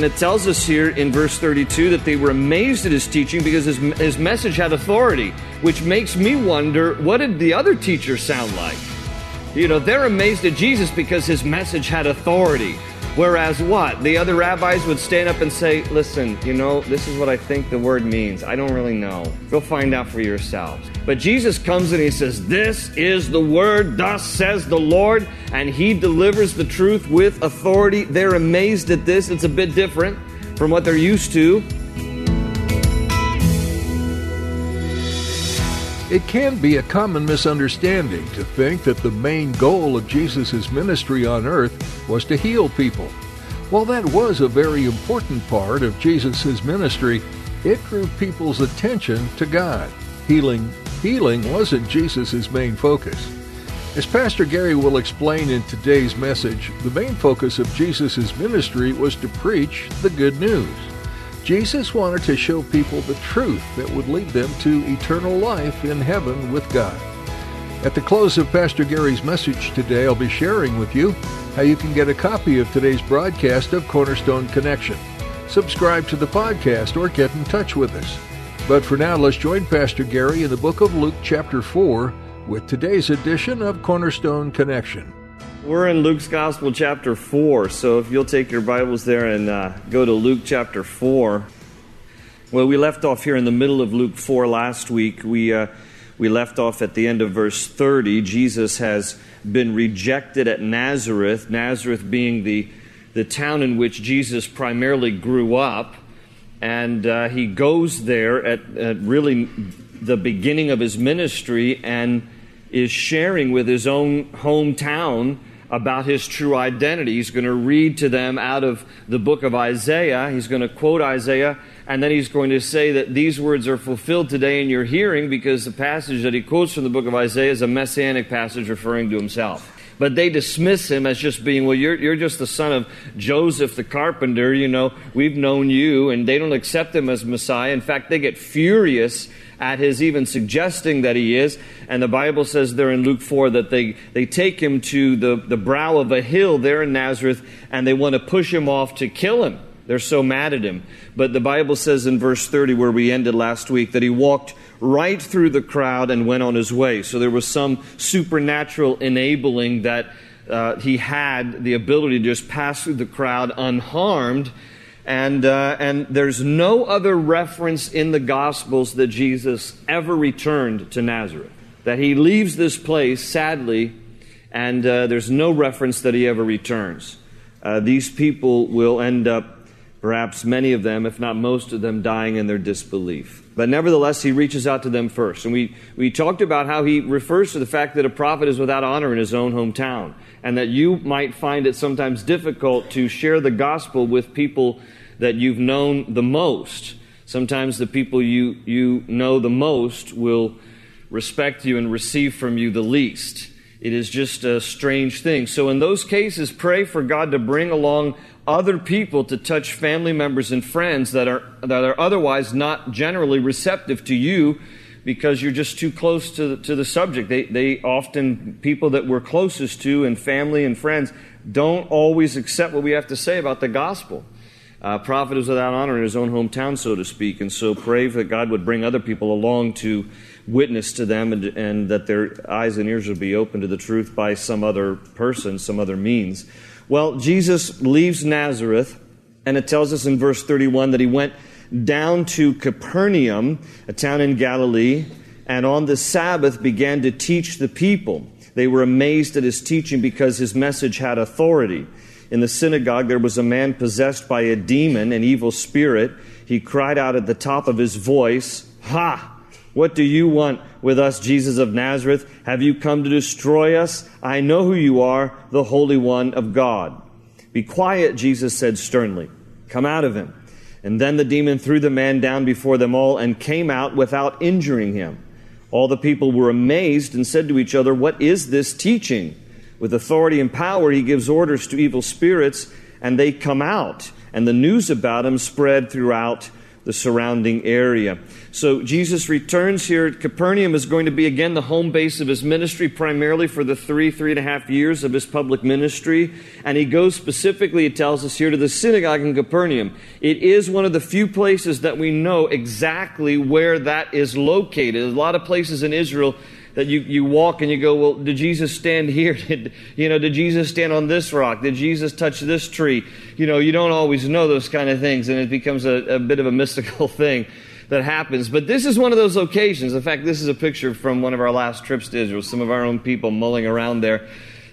And it tells us here in verse 32 that they were amazed at his teaching because his, his message had authority, which makes me wonder what did the other teachers sound like? You know, they're amazed at Jesus because his message had authority. Whereas what? The other rabbis would stand up and say, Listen, you know, this is what I think the word means. I don't really know. Go find out for yourselves. But Jesus comes and he says, This is the word, thus says the Lord, and he delivers the truth with authority. They're amazed at this. It's a bit different from what they're used to. It can be a common misunderstanding to think that the main goal of Jesus' ministry on earth was to heal people. While that was a very important part of Jesus' ministry, it drew people's attention to God. Healing, healing wasn't Jesus' main focus. As Pastor Gary will explain in today's message, the main focus of Jesus' ministry was to preach the good news. Jesus wanted to show people the truth that would lead them to eternal life in heaven with God. At the close of Pastor Gary's message today, I'll be sharing with you how you can get a copy of today's broadcast of Cornerstone Connection. Subscribe to the podcast or get in touch with us. But for now, let's join Pastor Gary in the book of Luke, chapter 4, with today's edition of Cornerstone Connection. We're in Luke's Gospel, chapter 4. So if you'll take your Bibles there and uh, go to Luke chapter 4. Well, we left off here in the middle of Luke 4 last week. We, uh, we left off at the end of verse 30. Jesus has been rejected at Nazareth, Nazareth being the, the town in which Jesus primarily grew up. And uh, he goes there at, at really the beginning of his ministry and is sharing with his own hometown about his true identity. He's going to read to them out of the book of Isaiah. He's going to quote Isaiah, and then he's going to say that these words are fulfilled today in your hearing because the passage that he quotes from the book of Isaiah is a messianic passage referring to himself. But they dismiss him as just being, well, you're, you're just the son of Joseph the carpenter, you know, we've known you, and they don't accept him as Messiah. In fact, they get furious at his even suggesting that he is. And the Bible says there in Luke 4 that they, they take him to the, the brow of a hill there in Nazareth and they want to push him off to kill him. They're so mad at him. But the Bible says in verse 30, where we ended last week, that he walked right through the crowd and went on his way. So there was some supernatural enabling that uh, he had the ability to just pass through the crowd unharmed and, uh, and there's no other reference in the Gospels that Jesus ever returned to Nazareth. That he leaves this place, sadly, and uh, there's no reference that he ever returns. Uh, these people will end up, perhaps many of them, if not most of them, dying in their disbelief. But nevertheless, he reaches out to them first. And we, we talked about how he refers to the fact that a prophet is without honor in his own hometown, and that you might find it sometimes difficult to share the gospel with people that you've known the most. Sometimes the people you, you know the most will respect you and receive from you the least. It is just a strange thing. So, in those cases, pray for God to bring along other people to touch family members and friends that are, that are otherwise not generally receptive to you because you're just too close to the, to the subject. They, they often, people that we're closest to and family and friends, don't always accept what we have to say about the gospel. Uh, prophet is without honor in his own hometown, so to speak. And so pray that God would bring other people along to witness to them and, and that their eyes and ears would be open to the truth by some other person, some other means. Well, Jesus leaves Nazareth, and it tells us in verse 31 that he went down to Capernaum, a town in Galilee, and on the Sabbath began to teach the people. They were amazed at his teaching because his message had authority. In the synagogue, there was a man possessed by a demon, an evil spirit. He cried out at the top of his voice, Ha! What do you want with us, Jesus of Nazareth? Have you come to destroy us? I know who you are, the Holy One of God. Be quiet, Jesus said sternly. Come out of him. And then the demon threw the man down before them all and came out without injuring him. All the people were amazed and said to each other, What is this teaching? With authority and power, he gives orders to evil spirits, and they come out. And the news about him spread throughout the surrounding area. So Jesus returns here. Capernaum is going to be again the home base of his ministry, primarily for the three, three and a half years of his public ministry. And he goes specifically, it tells us here, to the synagogue in Capernaum. It is one of the few places that we know exactly where that is located. a lot of places in Israel that you, you walk and you go, well, did Jesus stand here? Did, you know, did Jesus stand on this rock? Did Jesus touch this tree? You know, you don't always know those kind of things, and it becomes a, a bit of a mystical thing that happens. But this is one of those occasions. In fact, this is a picture from one of our last trips to Israel. Some of our own people mulling around there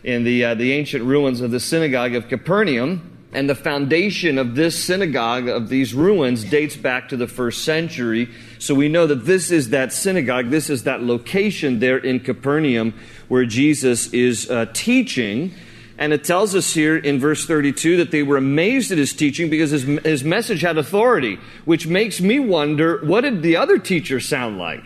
in the, uh, the ancient ruins of the synagogue of Capernaum. And the foundation of this synagogue, of these ruins, dates back to the first century. So we know that this is that synagogue, this is that location there in Capernaum where Jesus is uh, teaching. And it tells us here in verse 32 that they were amazed at his teaching because his, his message had authority, which makes me wonder what did the other teachers sound like?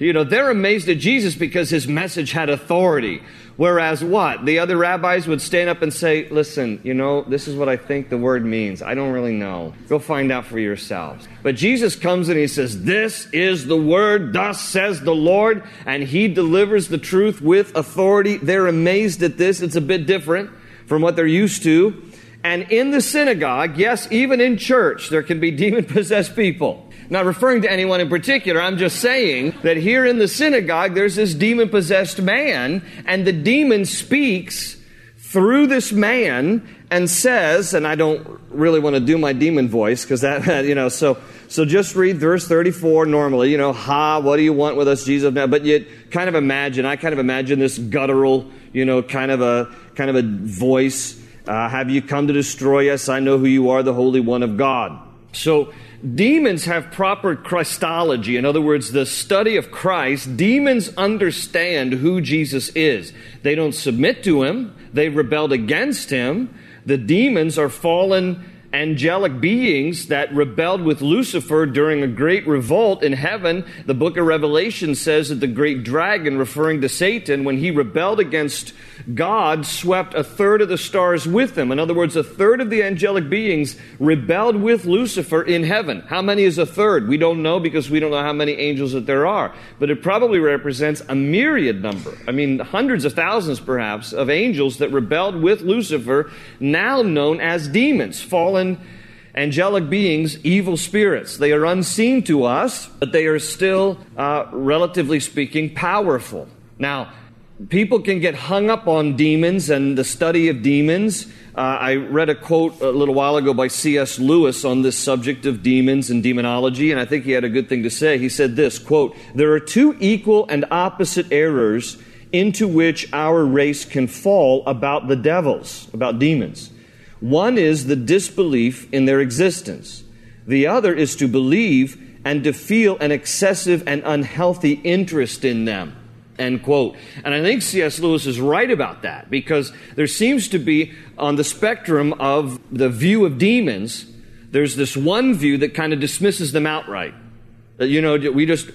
You know, they're amazed at Jesus because his message had authority. Whereas what? The other rabbis would stand up and say, listen, you know, this is what I think the word means. I don't really know. Go find out for yourselves. But Jesus comes and he says, this is the word, thus says the Lord, and he delivers the truth with authority. They're amazed at this. It's a bit different from what they're used to. And in the synagogue, yes, even in church, there can be demon possessed people not referring to anyone in particular. I'm just saying that here in the synagogue, there's this demon possessed man, and the demon speaks through this man and says, and I don't really want to do my demon voice because that, you know, so, so just read verse 34 normally, you know, ha, what do you want with us, Jesus? But you kind of imagine, I kind of imagine this guttural, you know, kind of a, kind of a voice. Uh, have you come to destroy us? I know who you are, the Holy One of God. So, Demons have proper Christology. In other words, the study of Christ. Demons understand who Jesus is. They don't submit to him. They rebelled against him. The demons are fallen angelic beings that rebelled with Lucifer during a great revolt in heaven. The book of Revelation says that the great dragon, referring to Satan, when he rebelled against God, swept a third of the stars with him. In other words, a third of the angelic beings rebelled with Lucifer in heaven. How many is a third? We don't know because we don't know how many angels that there are. But it probably represents a myriad number. I mean, hundreds of thousands perhaps of angels that rebelled with Lucifer, now known as demons, fallen fallen angelic beings, evil spirits. They are unseen to us, but they are still, uh, relatively speaking, powerful. Now, people can get hung up on demons and the study of demons. Uh, I read a quote a little while ago by C.S. Lewis on this subject of demons and demonology, and I think he had a good thing to say. He said this quote, There are two equal and opposite errors into which our race can fall about the devils, about demons. One is the disbelief in their existence. The other is to believe and to feel an excessive and unhealthy interest in them. End quote. And I think C.S. Lewis is right about that because there seems to be on the spectrum of the view of demons, there's this one view that kind of dismisses them outright. Uh, you know, we just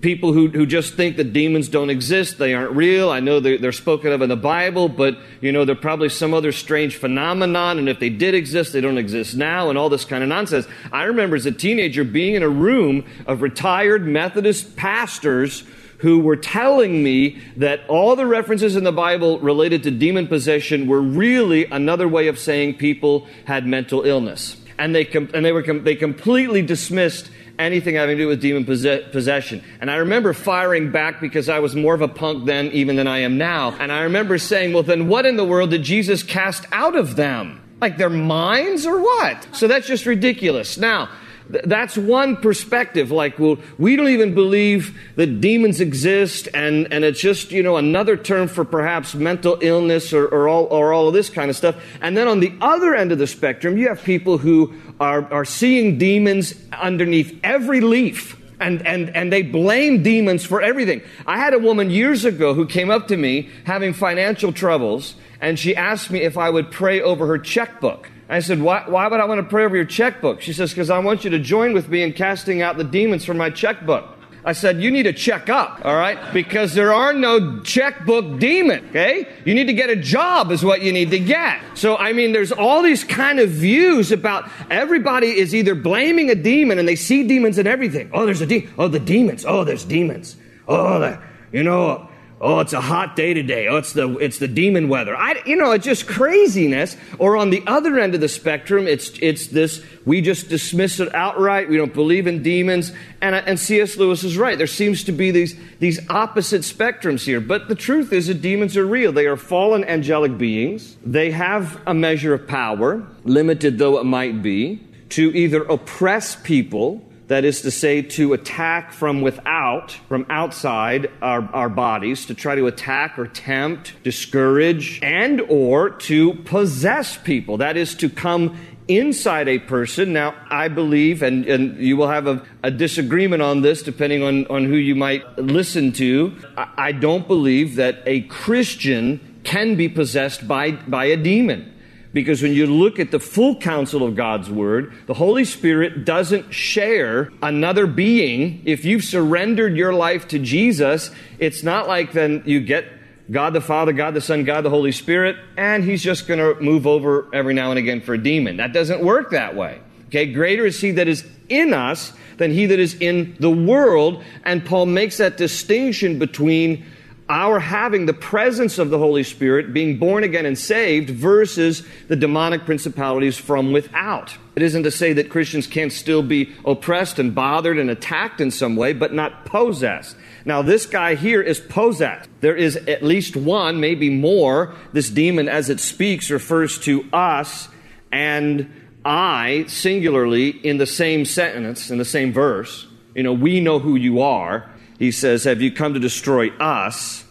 people who, who just think that demons don't exist, they aren't real. I know they're, they're, spoken of in the Bible, but you know, they're probably some other strange phenomenon, and if they did exist, they don't exist now, and all this kind of nonsense. I remember as a teenager being in a room of retired Methodist pastors who were telling me that all the references in the Bible related to demon possession were really another way of saying people had mental illness. And they, com- and they, were com- they completely dismissed anything having to do with demon possession. And I remember firing back because I was more of a punk then even than I am now. And I remember saying, well, then what in the world did Jesus cast out of them? Like their minds or what? So that's just ridiculous. Now, th- that's one perspective. Like, well, we don't even believe that demons exist, and, and it's just, you know, another term for perhaps mental illness or, or, all, or all of this kind of stuff. And then on the other end of the spectrum, you have people who are, are seeing demons underneath every leaf and, and, and they blame demons for everything. I had a woman years ago who came up to me having financial troubles, and she asked me if I would pray over her checkbook. I said, why, why would I want to pray over your checkbook? She says, because I want you to join with me in casting out the demons from my checkbook. I said, you need to check up, all right? Because there are no checkbook demon, okay? You need to get a job is what you need to get. So, I mean, there's all these kind of views about everybody is either blaming a demon and they see demons in everything. Oh, there's a demon. Oh, the demons. Oh, there's demons. Oh, the, you know, Oh, it's a hot day today. Oh, it's the, it's the demon weather. I, you know, it's just craziness. Or on the other end of the spectrum, it's, it's this, we just dismiss it outright. We don't believe in demons. And, uh, and C.S. Lewis is right. There seems to be these, these opposite spectrums here. But the truth is that demons are real. They are fallen angelic beings. They have a measure of power, limited though it might be, to either oppress people that is to say, to attack from without, from outside our, our bodies, to try to attack or tempt, discourage, and or to possess people. That is to come inside a person. Now, I believe, and, and you will have a, a disagreement on this depending on, on who you might listen to. I, I don't believe that a Christian can be possessed by, by a demon. Because when you look at the full counsel of God's Word, the Holy Spirit doesn't share another being. If you've surrendered your life to Jesus, it's not like then you get God the Father, God the Son, God the Holy Spirit, and He's just going to move over every now and again for a demon. That doesn't work that way. Okay, greater is He that is in us than He that is in the world. And Paul makes that distinction between our having the presence of the Holy Spirit, being born again and saved, versus the demonic principalities from without. It isn't to say that Christians can't still be oppressed and bothered and attacked in some way, but not possessed. Now, this guy here is possessed. There is at least one, maybe more. This demon, as it speaks, refers to us and I singularly in the same sentence, in the same verse. You know, we know who you are he says, Have you come to destroy us?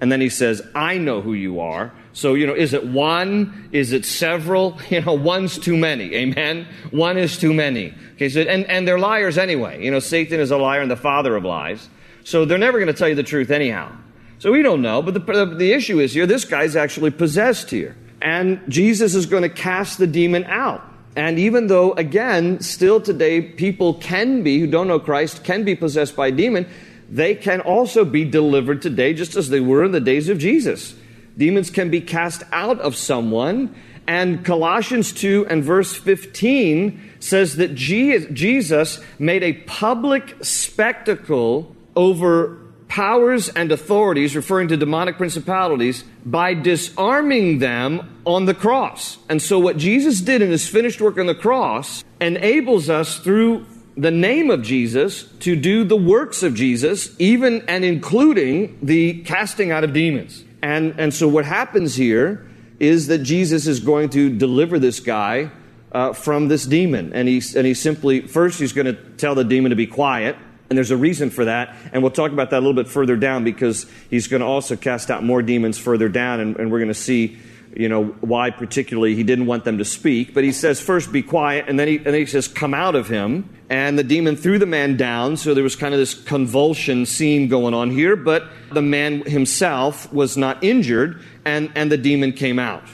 And then he says, I know who you are. So, you know, is it one? Is it several? You know, one's too many. Amen? One is too many. Okay, so, and, and they're liars anyway. You know, Satan is a liar and the father of lies. So they're never going to tell you the truth anyhow. So we don't know. But the, the issue is here, this guy's actually possessed here. And Jesus is going to cast the demon out. And even though, again, still today, people can be, who don't know Christ, can be possessed by a demon, they can also be delivered today just as they were in the days of Jesus. Demons can be cast out of someone. And Colossians 2 and verse 15 says that Jesus made a public spectacle over powers and authorities, referring to demonic principalities, by disarming them on the cross. And so, what Jesus did in his finished work on the cross enables us through the name of Jesus to do the works of Jesus, even and including the casting out of demons. And, and so what happens here is that Jesus is going to deliver this guy uh, from this demon. And he, and he simply, first, he's going to tell the demon to be quiet. And there's a reason for that. And we'll talk about that a little bit further down because he's going to also cast out more demons further down. And, and we're going to see you know, why particularly he didn't want them to speak. But he says, first be quiet, and then he, and then he says, come out of him. And the demon threw the man down, so there was kind of this convulsion scene going on here, but the man himself was not injured, and, and the demon came out.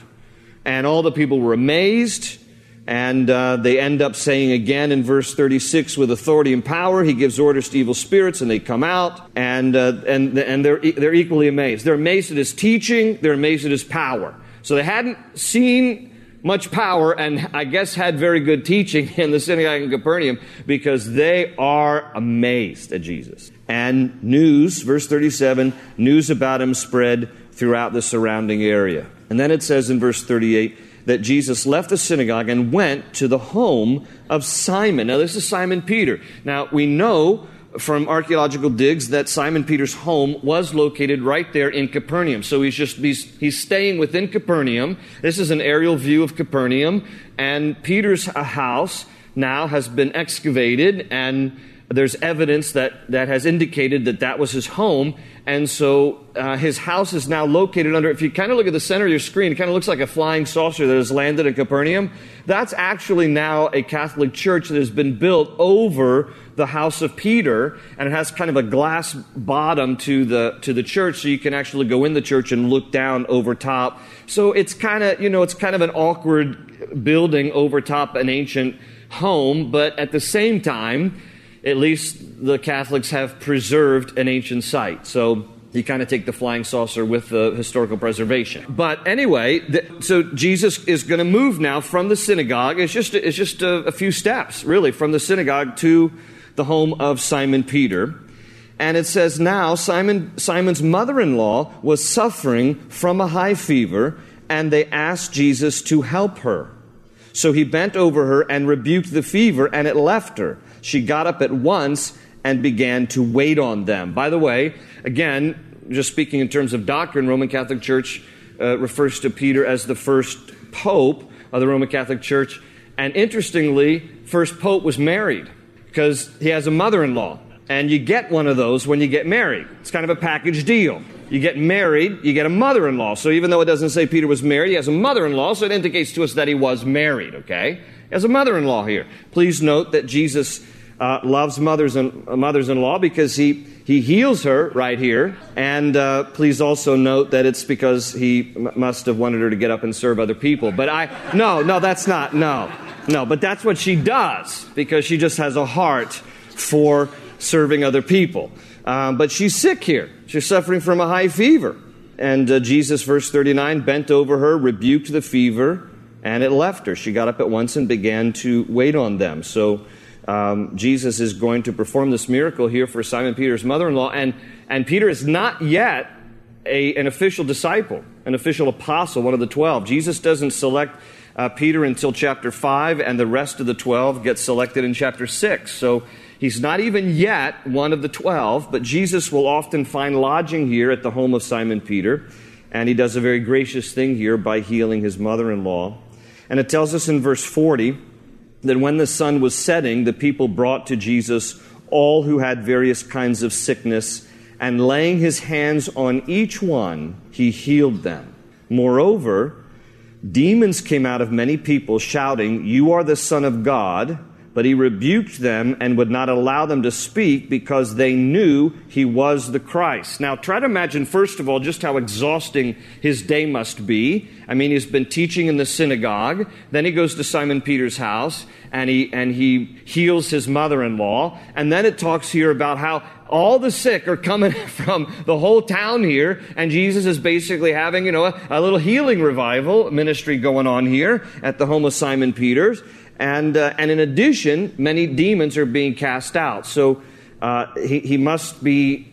And all the people were amazed. And uh, they end up saying again in verse 36 with authority and power, he gives orders to evil spirits and they come out, and, uh, and, and they're, they're equally amazed. They're amazed at his teaching, they're amazed at his power. So they hadn't seen much power and I guess had very good teaching in the synagogue in Capernaum because they are amazed at Jesus. And news, verse 37, news about him spread throughout the surrounding area. And then it says in verse 38 that Jesus left the synagogue and went to the home of Simon. Now, this is Simon Peter. Now, we know from archaeological digs that Simon Peter's home was located right there in Capernaum. So he's just he's, he's staying within Capernaum. This is an aerial view of Capernaum, and Peter's house now has been excavated and there's evidence that, that has indicated that that was his home. And so uh, his house is now located under, if you kind of look at the center of your screen, it kind of looks like a flying saucer that has landed in Capernaum. That's actually now a Catholic church that has been built over the house of Peter, and it has kind of a glass bottom to the, to the church, so you can actually go in the church and look down over top. So it's kind of, you know, it's kind of an awkward building over top an ancient home, but at the same time, at least the Catholics have preserved an ancient site. So you kind of take the flying saucer with the historical preservation. But anyway, the, so Jesus is going to move now from the synagogue. It's just, it's just a, a few steps, really, from the synagogue to the home of Simon Peter. And it says now Simon, Simon's mother in law was suffering from a high fever, and they asked Jesus to help her. So he bent over her and rebuked the fever, and it left her. She got up at once and began to wait on them. By the way, again, just speaking in terms of doctrine, Roman Catholic Church uh, refers to Peter as the first pope of the Roman Catholic Church. And interestingly, first pope was married because he has a mother in law. And you get one of those when you get married. It's kind of a package deal. You get married, you get a mother in law. So even though it doesn't say Peter was married, he has a mother in law, so it indicates to us that he was married, okay? Has a mother in law here. Please note that Jesus uh, loves mothers and uh, mothers-in-law because he he heals her right here. And uh, please also note that it's because he m- must have wanted her to get up and serve other people. But I no no that's not no no. But that's what she does because she just has a heart for serving other people. Um, but she's sick here. She's suffering from a high fever. And uh, Jesus, verse 39, bent over her, rebuked the fever, and it left her. She got up at once and began to wait on them. So um, Jesus is going to perform this miracle here for Simon Peter's mother in law. And, and Peter is not yet a, an official disciple, an official apostle, one of the 12. Jesus doesn't select uh, Peter until chapter 5, and the rest of the 12 get selected in chapter 6. So he's not even yet one of the 12, but Jesus will often find lodging here at the home of Simon Peter. And he does a very gracious thing here by healing his mother in law. And it tells us in verse 40 that when the sun was setting, the people brought to Jesus all who had various kinds of sickness, and laying his hands on each one, he healed them. Moreover, demons came out of many people, shouting, You are the Son of God. But he rebuked them and would not allow them to speak because they knew he was the Christ. Now, try to imagine, first of all, just how exhausting his day must be. I mean, he's been teaching in the synagogue. Then he goes to Simon Peter's house and he, and he heals his mother in law. And then it talks here about how all the sick are coming from the whole town here, and Jesus is basically having, you know, a, a little healing revival ministry going on here at the home of Simon Peter's. And, uh, and in addition, many demons are being cast out. So uh, he, he must be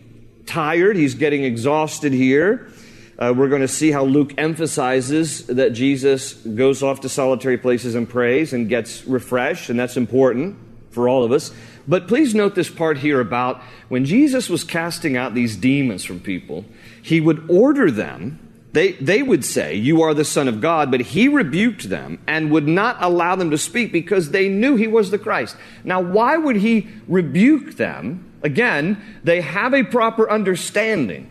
tired. He's getting exhausted here. Uh, we're going to see how Luke emphasizes that Jesus goes off to solitary places and prays and gets refreshed, and that's important for all of us. But please note this part here about when Jesus was casting out these demons from people, he would order them they, they would say, You are the Son of God, but he rebuked them and would not allow them to speak because they knew he was the Christ. Now, why would he rebuke them? Again, they have a proper understanding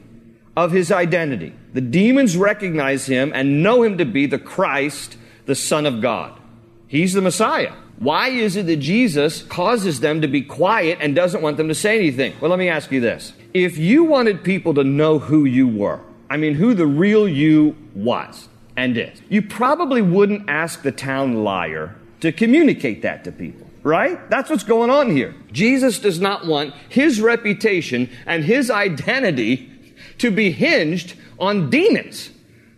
of his identity. The demons recognize him and know him to be the Christ, the Son of God. He's the Messiah. Why is it that Jesus causes them to be quiet and doesn't want them to say anything? Well, let me ask you this. If you wanted people to know who you were, I mean, who the real you was and is. You probably wouldn't ask the town liar to communicate that to people, right? That's what's going on here. Jesus does not want his reputation and his identity to be hinged on demons,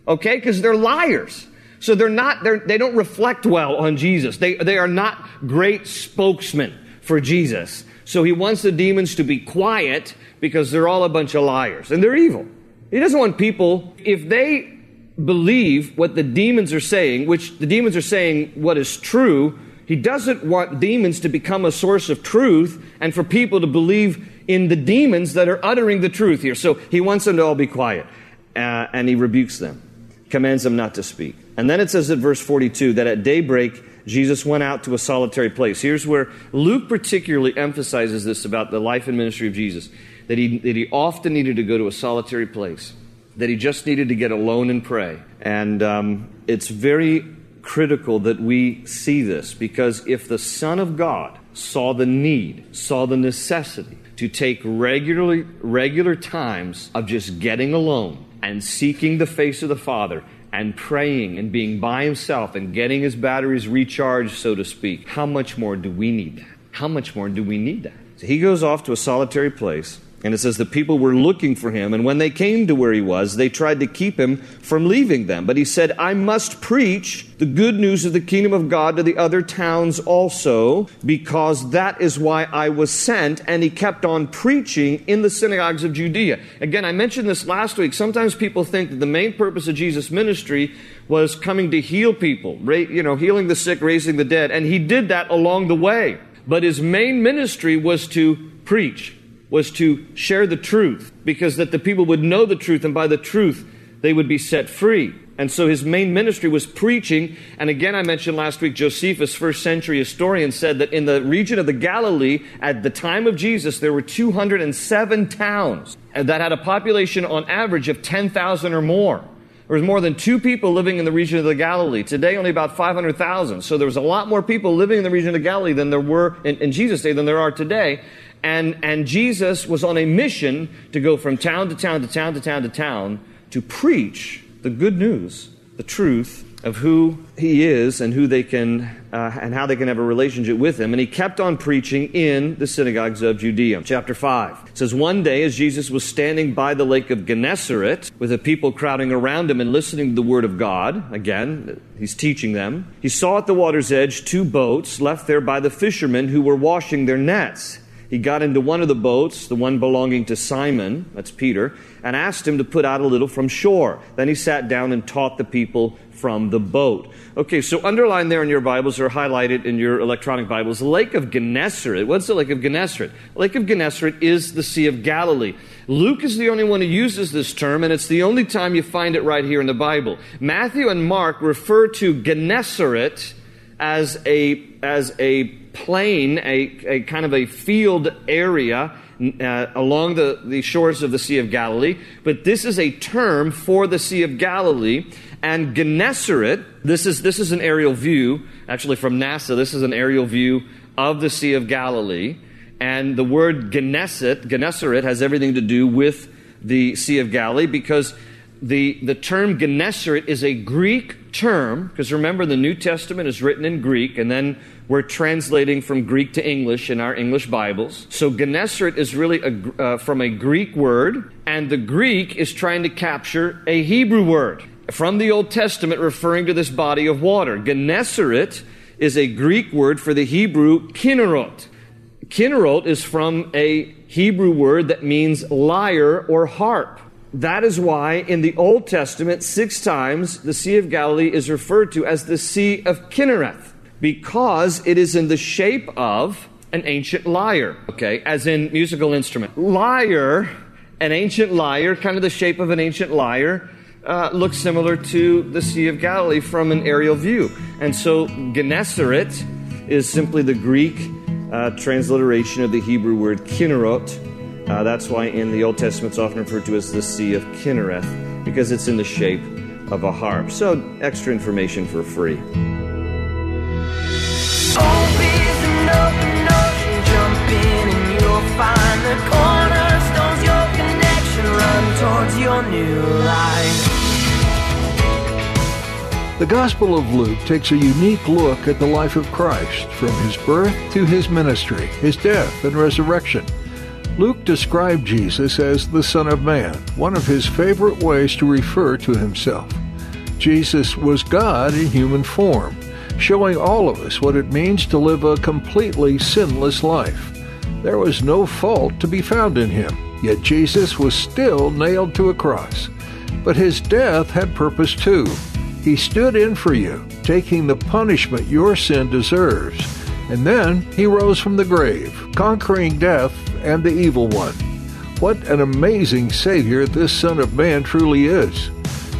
okay? Because they're liars. So they're not, they're, they don't reflect well on Jesus. They, they are not great spokesmen for Jesus. So he wants the demons to be quiet because they're all a bunch of liars and they're evil. He doesn't want people, if they believe what the demons are saying, which the demons are saying what is true, he doesn't want demons to become a source of truth and for people to believe in the demons that are uttering the truth here. So he wants them to all be quiet. Uh, and he rebukes them, commands them not to speak. And then it says in verse 42 that at daybreak, Jesus went out to a solitary place. Here's where Luke particularly emphasizes this about the life and ministry of Jesus that he, that he often needed to go to a solitary place, that he just needed to get alone and pray. And um, it's very critical that we see this because if the Son of God saw the need, saw the necessity to take regularly, regular times of just getting alone and seeking the face of the Father and praying and being by himself and getting his batteries recharged, so to speak, how much more do we need that? How much more do we need that? So he goes off to a solitary place and it says the people were looking for him, and when they came to where he was, they tried to keep him from leaving them. But he said, I must preach the good news of the kingdom of God to the other towns also, because that is why I was sent. And he kept on preaching in the synagogues of Judea. Again, I mentioned this last week. Sometimes people think that the main purpose of Jesus' ministry was coming to heal people, you know, healing the sick, raising the dead. And he did that along the way. But his main ministry was to preach was to share the truth because that the people would know the truth and by the truth they would be set free. And so his main ministry was preaching. And again, I mentioned last week, Josephus, first century historian, said that in the region of the Galilee, at the time of Jesus, there were 207 towns that had a population on average of 10,000 or more. There was more than two people living in the region of the Galilee. Today, only about 500,000. So there was a lot more people living in the region of the Galilee than there were in, in Jesus' day than there are today. And, and Jesus was on a mission to go from town to town to town to town to town to preach the good news, the truth of who he is and who they can uh, and how they can have a relationship with him. And he kept on preaching in the synagogues of judea. Chapter 5 it says one day as jesus was standing by the lake of gennesaret with the people crowding around him and listening to the word of god again he's teaching them he saw at the water's edge two boats left there by the fishermen who were washing their nets he got into one of the boats, the one belonging to Simon, that's Peter, and asked him to put out a little from shore. Then he sat down and taught the people from the boat. Okay, so underlined there in your Bibles or highlighted in your electronic Bibles, Lake of Gennesaret. What's the Lake of Gennesaret? Lake of Gennesaret is the Sea of Galilee. Luke is the only one who uses this term, and it's the only time you find it right here in the Bible. Matthew and Mark refer to Gennesaret as a, as a plain, a, a kind of a field area uh, along the, the shores of the Sea of Galilee, but this is a term for the Sea of Galilee. And Gennesaret, this is, this is an aerial view, actually from NASA, this is an aerial view of the Sea of Galilee. And the word Gennesaret, Gennesaret has everything to do with the Sea of Galilee because the, the term Gennesaret is a Greek term, because remember, the New Testament is written in Greek, and then we're translating from Greek to English in our English Bibles. So Gennesaret is really a, uh, from a Greek word, and the Greek is trying to capture a Hebrew word from the Old Testament referring to this body of water. Gennesaret is a Greek word for the Hebrew kinnerot. Kinnerot is from a Hebrew word that means lyre or harp. That is why in the Old Testament, six times the Sea of Galilee is referred to as the Sea of Kinnereth, because it is in the shape of an ancient lyre, okay, as in musical instrument. Lyre, an ancient lyre, kind of the shape of an ancient lyre, uh, looks similar to the Sea of Galilee from an aerial view. And so Gennesaret is simply the Greek uh, transliteration of the Hebrew word Kinnerot uh, that's why in the Old Testament it's often referred to as the Sea of Kinnereth, because it's in the shape of a harp. So, extra information for free. The Gospel of Luke takes a unique look at the life of Christ from his birth to his ministry, his death and resurrection. Luke described Jesus as the Son of Man, one of his favorite ways to refer to himself. Jesus was God in human form, showing all of us what it means to live a completely sinless life. There was no fault to be found in him, yet Jesus was still nailed to a cross. But his death had purpose too. He stood in for you, taking the punishment your sin deserves. And then he rose from the grave, conquering death and the evil one. What an amazing Savior this Son of Man truly is.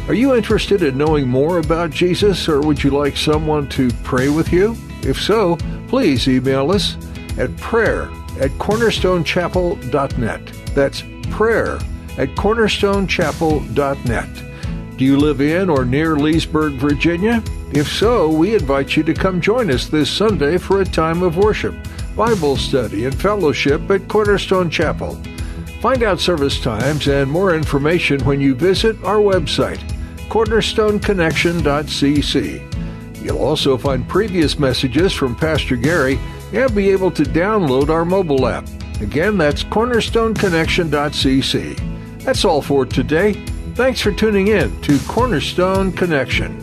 Are you interested in knowing more about Jesus or would you like someone to pray with you? If so, please email us at prayer at cornerstonechapel.net. That's prayer at cornerstonechapel.net. Do you live in or near Leesburg, Virginia? If so, we invite you to come join us this Sunday for a time of worship, Bible study, and fellowship at Cornerstone Chapel. Find out service times and more information when you visit our website, cornerstoneconnection.cc. You'll also find previous messages from Pastor Gary and be able to download our mobile app. Again, that's cornerstoneconnection.cc. That's all for today. Thanks for tuning in to Cornerstone Connection.